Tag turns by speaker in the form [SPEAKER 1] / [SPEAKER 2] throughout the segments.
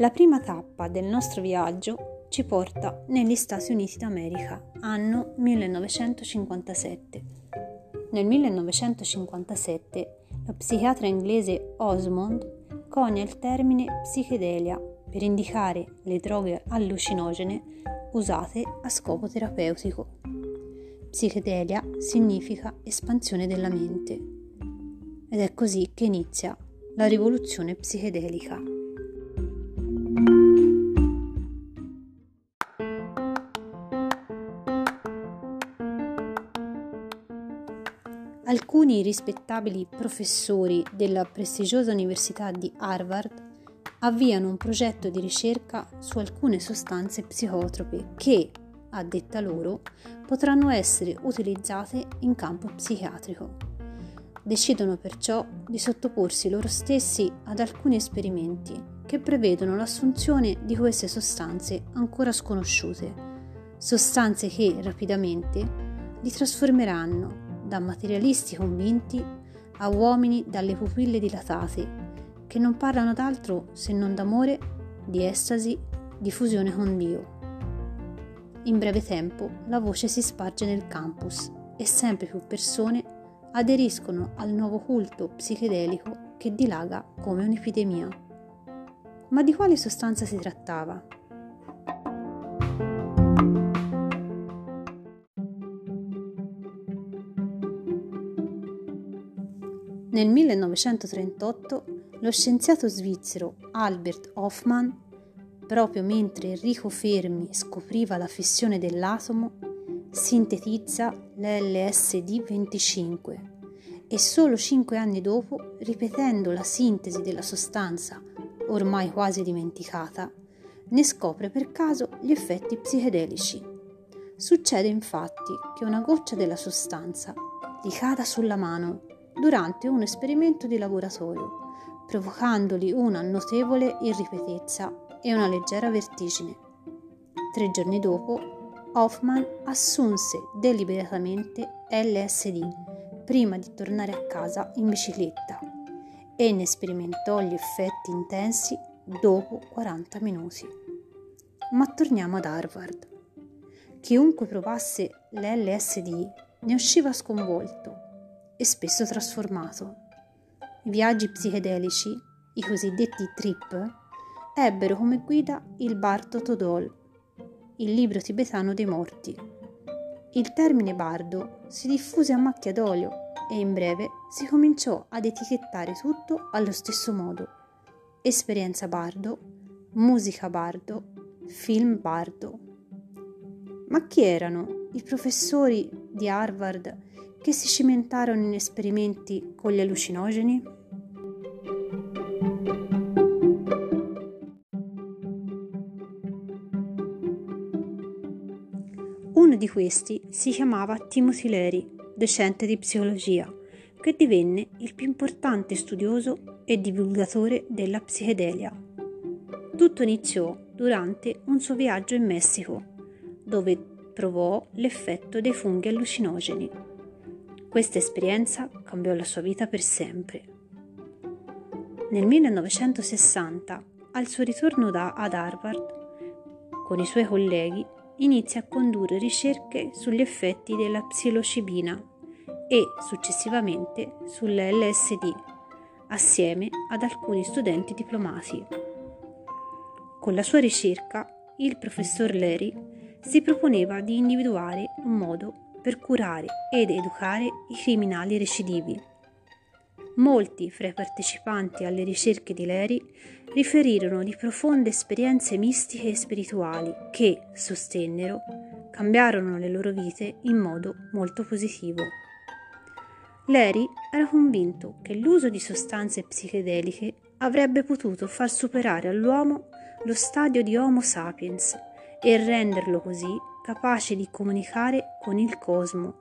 [SPEAKER 1] La prima tappa del nostro viaggio ci porta negli Stati Uniti d'America, anno 1957. Nel 1957 lo psichiatra inglese Osmond conia il termine psichedelia per indicare le droghe allucinogene usate a scopo terapeutico. Psichedelia significa espansione della mente ed è così che inizia la rivoluzione psichedelica. Alcuni rispettabili professori della prestigiosa Università di Harvard avviano un progetto di ricerca su alcune sostanze psicotrope che, a detta loro, potranno essere utilizzate in campo psichiatrico. Decidono perciò di sottoporsi loro stessi ad alcuni esperimenti che prevedono l'assunzione di queste sostanze ancora sconosciute, sostanze che rapidamente li trasformeranno da materialisti convinti a uomini dalle pupille dilatate che non parlano d'altro se non d'amore, di estasi, di fusione con Dio. In breve tempo la voce si sparge nel campus e sempre più persone aderiscono al nuovo culto psichedelico che dilaga come un'epidemia. Ma di quale sostanza si trattava? Nel 1938 lo scienziato svizzero Albert Hoffmann, proprio mentre Enrico Fermi scopriva la fissione dell'atomo, sintetizza l'LSD-25 e solo cinque anni dopo, ripetendo la sintesi della sostanza ormai quasi dimenticata, ne scopre per caso gli effetti psichedelici. Succede infatti che una goccia della sostanza gli cada sulla mano durante un esperimento di laboratorio provocandogli una notevole irripetezza e una leggera vertigine. Tre giorni dopo, Hoffman assunse deliberatamente LSD prima di tornare a casa in bicicletta e ne sperimentò gli effetti intensi dopo 40 minuti. Ma torniamo ad Harvard. Chiunque provasse l'LSD ne usciva sconvolto e spesso trasformato. I viaggi psichedelici, i cosiddetti trip, ebbero come guida il Bardo Todol, il libro tibetano dei morti. Il termine bardo si diffuse a macchia d'olio e in breve si cominciò ad etichettare tutto allo stesso modo. Esperienza bardo, musica bardo, film bardo. Ma chi erano i professori di Harvard che si cimentarono in esperimenti con gli allucinogeni? Uno di questi si chiamava Timothy Leary, docente di psicologia, che divenne il più importante studioso e divulgatore della psichedelia. Tutto iniziò durante un suo viaggio in Messico, dove provò l'effetto dei funghi allucinogeni. Questa esperienza cambiò la sua vita per sempre. Nel 1960, al suo ritorno da, ad Harvard, con i suoi colleghi inizia a condurre ricerche sugli effetti della psilocibina e successivamente sull'LSD, assieme ad alcuni studenti diplomati. Con la sua ricerca, il professor Leary si proponeva di individuare un modo per curare ed educare i criminali recidivi Molti fra i partecipanti alle ricerche di Leri riferirono di profonde esperienze mistiche e spirituali che, sostennero, cambiarono le loro vite in modo molto positivo. Leri era convinto che l'uso di sostanze psichedeliche avrebbe potuto far superare all'uomo lo stadio di Homo sapiens e renderlo così capace di comunicare con il cosmo,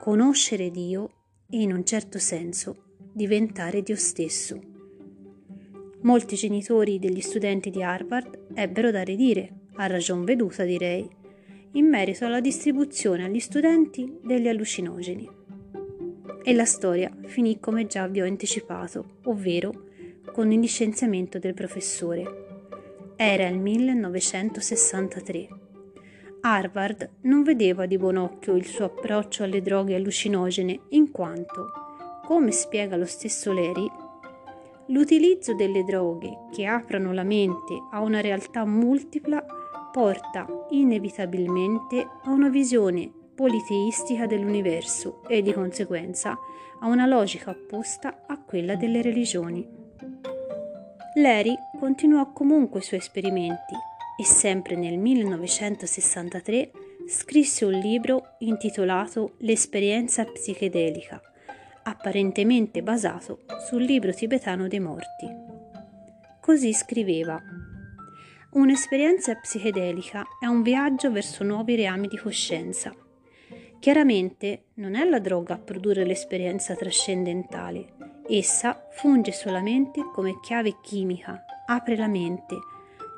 [SPEAKER 1] conoscere Dio e in un certo senso diventare Dio stesso. Molti genitori degli studenti di Harvard ebbero da ridire, a ragion veduta direi, in merito alla distribuzione agli studenti degli allucinogeni. E la storia finì come già vi ho anticipato, ovvero con il licenziamento del professore. Era il 1963. Harvard non vedeva di buon occhio il suo approccio alle droghe allucinogene in quanto, come spiega lo stesso Larry, l'utilizzo delle droghe che aprono la mente a una realtà multipla porta inevitabilmente a una visione politeistica dell'universo e di conseguenza a una logica opposta a quella delle religioni. Larry continuò comunque i suoi esperimenti e sempre nel 1963 scrisse un libro intitolato L'esperienza psichedelica, apparentemente basato sul libro tibetano dei morti. Così scriveva Un'esperienza psichedelica è un viaggio verso nuovi reami di coscienza. Chiaramente non è la droga a produrre l'esperienza trascendentale, essa funge solamente come chiave chimica, apre la mente,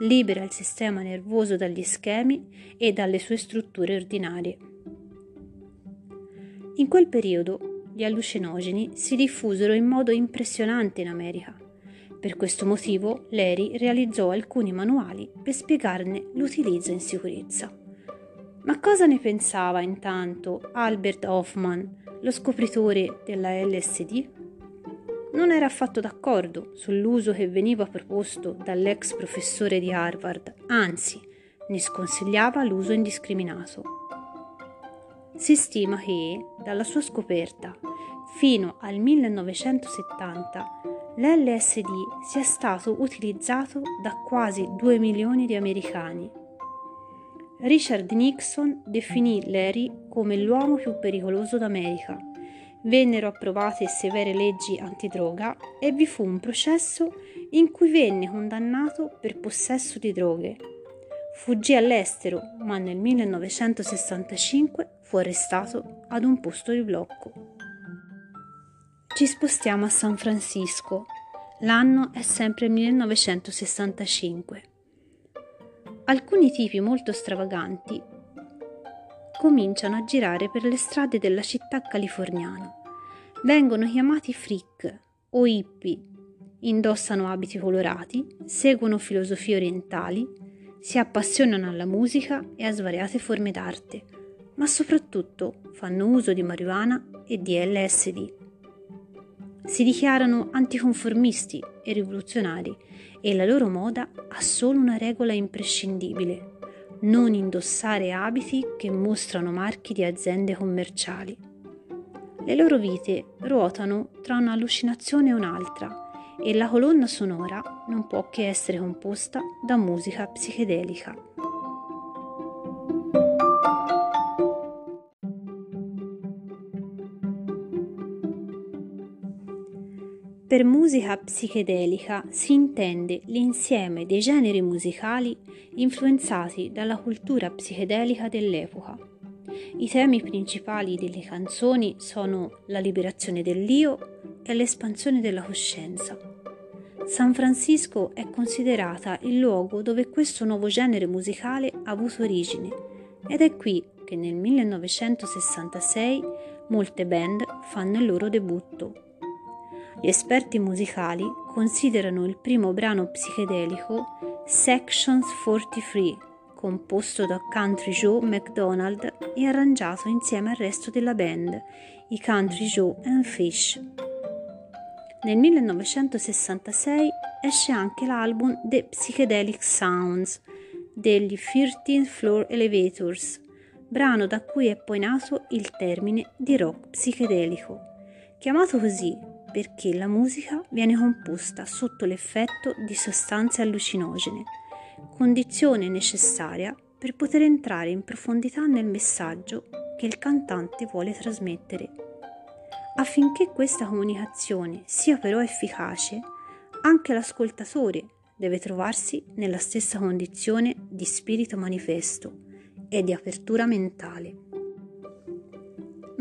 [SPEAKER 1] libera il sistema nervoso dagli schemi e dalle sue strutture ordinarie. In quel periodo gli allucinogeni si diffusero in modo impressionante in America per questo motivo Larry realizzò alcuni manuali per spiegarne l'utilizzo in sicurezza. Ma cosa ne pensava intanto Albert Hoffman, lo scopritore della LSD? Non era affatto d'accordo sull'uso che veniva proposto dall'ex professore di Harvard, anzi, ne sconsigliava l'uso indiscriminato. Si stima che, dalla sua scoperta fino al 1970, l'LSD sia stato utilizzato da quasi 2 milioni di americani. Richard Nixon definì Larry come l'uomo più pericoloso d'America. Vennero approvate severe leggi antidroga e vi fu un processo in cui venne condannato per possesso di droghe. Fuggì all'estero, ma nel 1965 fu arrestato ad un posto di blocco. Ci spostiamo a San Francisco. L'anno è sempre 1965. Alcuni tipi molto stravaganti cominciano a girare per le strade della città californiana. Vengono chiamati freak o hippie. Indossano abiti colorati, seguono filosofie orientali, si appassionano alla musica e a svariate forme d'arte, ma soprattutto fanno uso di marijuana e di LSD si dichiarano anticonformisti e rivoluzionari e la loro moda ha solo una regola imprescindibile, non indossare abiti che mostrano marchi di aziende commerciali. Le loro vite ruotano tra un'allucinazione e un'altra e la colonna sonora non può che essere composta da musica psichedelica. Per musica psichedelica si intende l'insieme dei generi musicali influenzati dalla cultura psichedelica dell'epoca. I temi principali delle canzoni sono la liberazione dell'io e l'espansione della coscienza. San Francisco è considerata il luogo dove questo nuovo genere musicale ha avuto origine ed è qui che nel 1966 molte band fanno il loro debutto gli esperti musicali considerano il primo brano psichedelico Sections 43, composto da Country Joe McDonald e arrangiato insieme al resto della band, i Country Joe and Fish. Nel 1966 esce anche l'album The Psychedelic Sounds degli 13th Floor Elevators, brano da cui è poi nato il termine di rock psichedelico, chiamato così perché la musica viene composta sotto l'effetto di sostanze allucinogene, condizione necessaria per poter entrare in profondità nel messaggio che il cantante vuole trasmettere. Affinché questa comunicazione sia però efficace, anche l'ascoltatore deve trovarsi nella stessa condizione di spirito manifesto e di apertura mentale.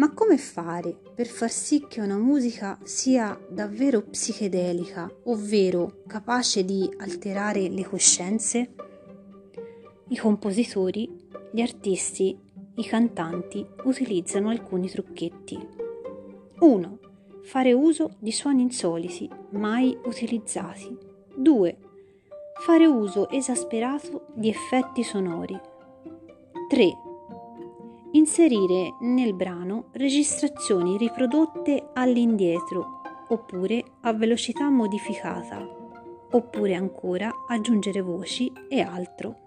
[SPEAKER 1] Ma come fare per far sì che una musica sia davvero psichedelica, ovvero capace di alterare le coscienze? I compositori, gli artisti, i cantanti utilizzano alcuni trucchetti. 1. Fare uso di suoni insoliti, mai utilizzati. 2. Fare uso esasperato di effetti sonori. 3. Inserire nel brano registrazioni riprodotte all'indietro oppure a velocità modificata, oppure ancora aggiungere voci e altro.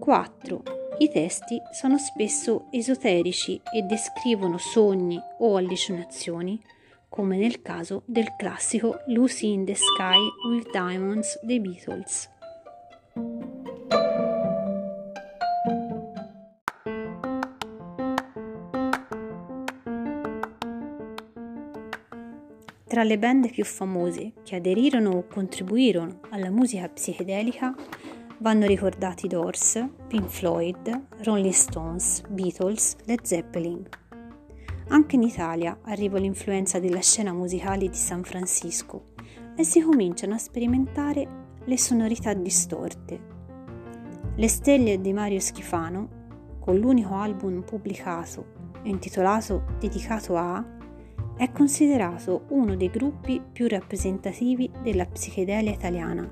[SPEAKER 1] 4. I testi sono spesso esoterici e descrivono sogni o allucinazioni come nel caso del classico Lucy in the Sky with Diamonds dei Beatles. Tra le band più famose che aderirono o contribuirono alla musica psichedelica vanno ricordati Doors, Pink Floyd, Rolling Stones, Beatles, Led Zeppelin. Anche in Italia arriva l'influenza della scena musicale di San Francisco e si cominciano a sperimentare le sonorità distorte. Le stelle di Mario Schifano, con l'unico album pubblicato intitolato Dedicato a, è considerato uno dei gruppi più rappresentativi della psichedelia italiana.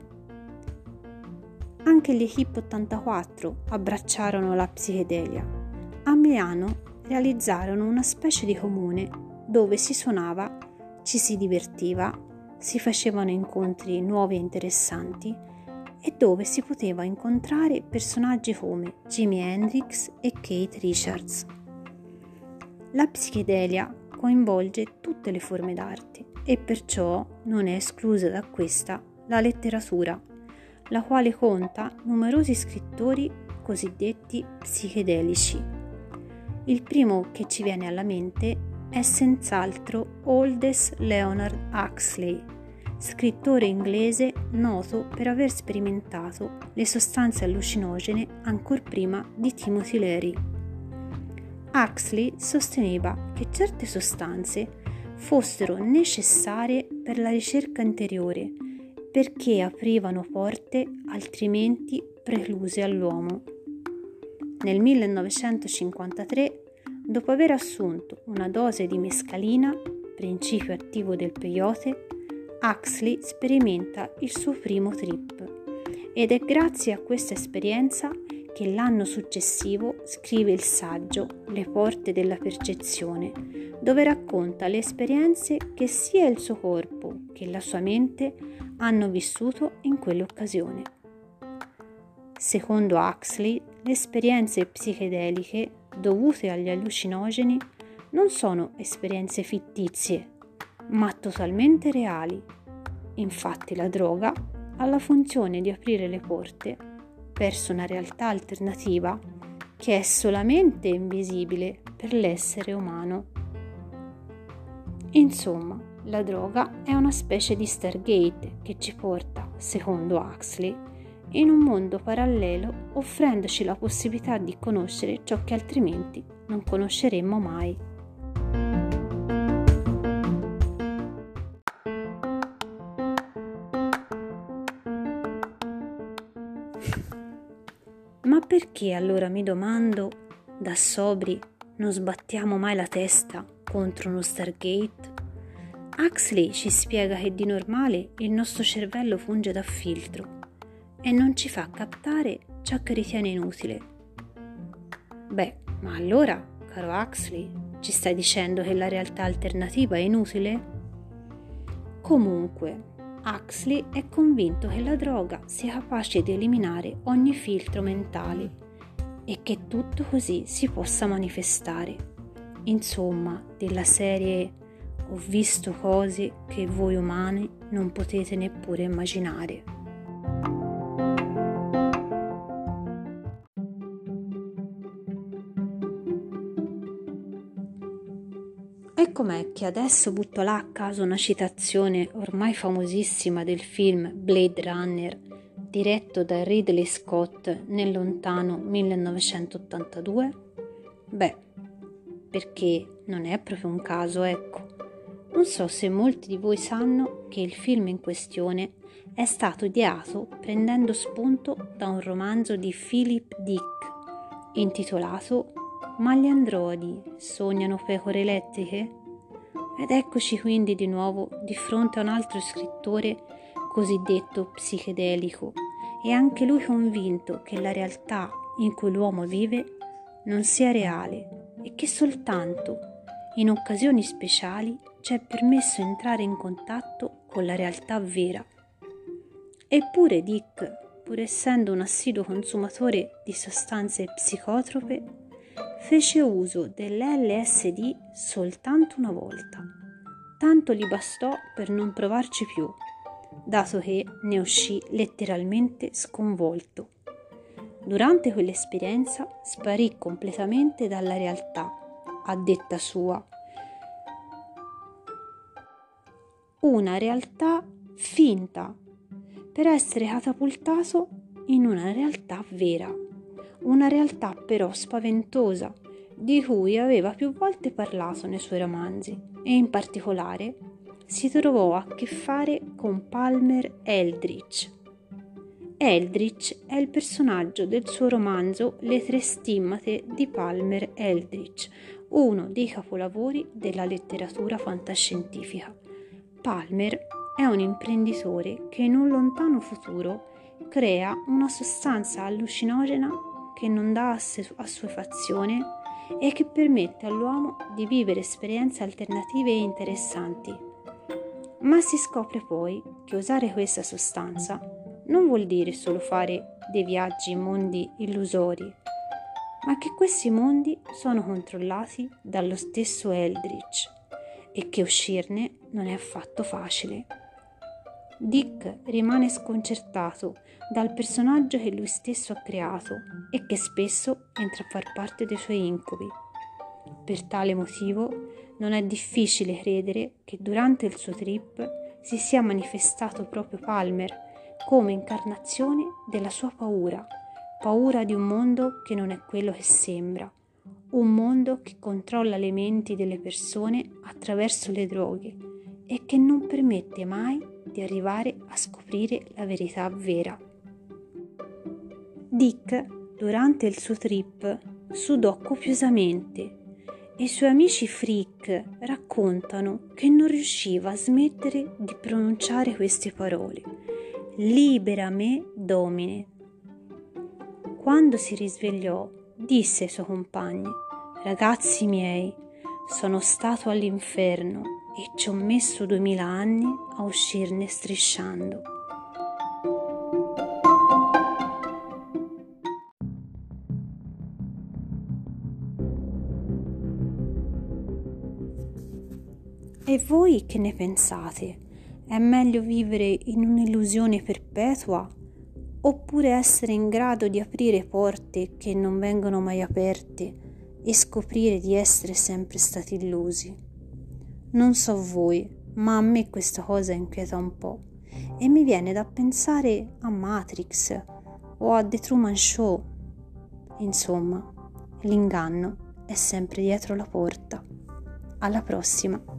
[SPEAKER 1] Anche gli Hip 84 abbracciarono la psichedelia. A Milano realizzarono una specie di comune dove si suonava, ci si divertiva, si facevano incontri nuovi e interessanti e dove si poteva incontrare personaggi come Jimi Hendrix e Kate Richards. La psichedelia coinvolge tutte le forme d'arte e perciò non è esclusa da questa la letteratura, la quale conta numerosi scrittori cosiddetti psichedelici il primo che ci viene alla mente è senz'altro Aldous Leonard Huxley, scrittore inglese noto per aver sperimentato le sostanze allucinogene ancor prima di Timothy Leary. Huxley sosteneva che certe sostanze fossero necessarie per la ricerca interiore perché aprivano porte altrimenti precluse all'uomo. Nel 1953, dopo aver assunto una dose di mescalina, principio attivo del peyote, Huxley sperimenta il suo primo trip ed è grazie a questa esperienza che l'anno successivo scrive il saggio Le porte della percezione, dove racconta le esperienze che sia il suo corpo che la sua mente hanno vissuto in quell'occasione. Secondo Huxley, le esperienze psichedeliche dovute agli allucinogeni non sono esperienze fittizie, ma totalmente reali. Infatti la droga ha la funzione di aprire le porte verso una realtà alternativa che è solamente invisibile per l'essere umano. Insomma, la droga è una specie di Stargate che ci porta, secondo Huxley, in un mondo parallelo offrendoci la possibilità di conoscere ciò che altrimenti non conosceremmo mai. Perché allora mi domando, da sobri, non sbattiamo mai la testa contro uno Stargate? Huxley ci spiega che di normale il nostro cervello funge da filtro e non ci fa captare ciò che ritiene inutile. Beh, ma allora, caro Huxley, ci stai dicendo che la realtà alternativa è inutile? Comunque, Huxley è convinto che la droga sia capace di eliminare ogni filtro mentale e che tutto così si possa manifestare. Insomma, della serie ho visto cose che voi umani non potete neppure immaginare. E com'è che adesso butto là a caso una citazione ormai famosissima del film Blade Runner, diretto da Ridley Scott nel lontano 1982? Beh, perché non è proprio un caso, ecco. Non so se molti di voi sanno che il film in questione è stato ideato prendendo spunto da un romanzo di Philip Dick intitolato ma gli androidi sognano pecore elettriche? Ed eccoci quindi di nuovo di fronte a un altro scrittore cosiddetto psichedelico, e anche lui convinto che la realtà in cui l'uomo vive non sia reale e che soltanto in occasioni speciali ci è permesso entrare in contatto con la realtà vera. Eppure Dick, pur essendo un assiduo consumatore di sostanze psicotrope, fece uso dell'LSD soltanto una volta. Tanto gli bastò per non provarci più, dato che ne uscì letteralmente sconvolto. Durante quell'esperienza sparì completamente dalla realtà, a detta sua. Una realtà finta, per essere catapultato in una realtà vera, una realtà però spaventosa, di cui aveva più volte parlato nei suoi romanzi e in particolare si trovò a che fare con Palmer Eldritch. Eldritch è il personaggio del suo romanzo Le tre stimmate di Palmer Eldritch, uno dei capolavori della letteratura fantascientifica. Palmer è un imprenditore che in un lontano futuro crea una sostanza allucinogena che non dà assuefazione e che permette all'uomo di vivere esperienze alternative e interessanti. Ma si scopre poi che usare questa sostanza non vuol dire solo fare dei viaggi in mondi illusori, ma che questi mondi sono controllati dallo stesso Eldritch e che uscirne non è affatto facile. Dick rimane sconcertato dal personaggio che lui stesso ha creato e che spesso entra a far parte dei suoi incubi. Per tale motivo non è difficile credere che durante il suo trip si sia manifestato proprio Palmer come incarnazione della sua paura, paura di un mondo che non è quello che sembra, un mondo che controlla le menti delle persone attraverso le droghe e che non permette mai di arrivare a scoprire la verità vera. Dick, durante il suo trip, sudò copiosamente i suoi amici freak raccontano che non riusciva a smettere di pronunciare queste parole. Libera me, Domine. Quando si risvegliò, disse ai suoi compagni, ragazzi miei, sono stato all'inferno e ci ho messo duemila anni a uscirne strisciando. E voi che ne pensate? È meglio vivere in un'illusione perpetua oppure essere in grado di aprire porte che non vengono mai aperte e scoprire di essere sempre stati illusi? Non so voi, ma a me questa cosa inquieta un po' e mi viene da pensare a Matrix o a The Truman Show. Insomma, l'inganno è sempre dietro la porta. Alla prossima!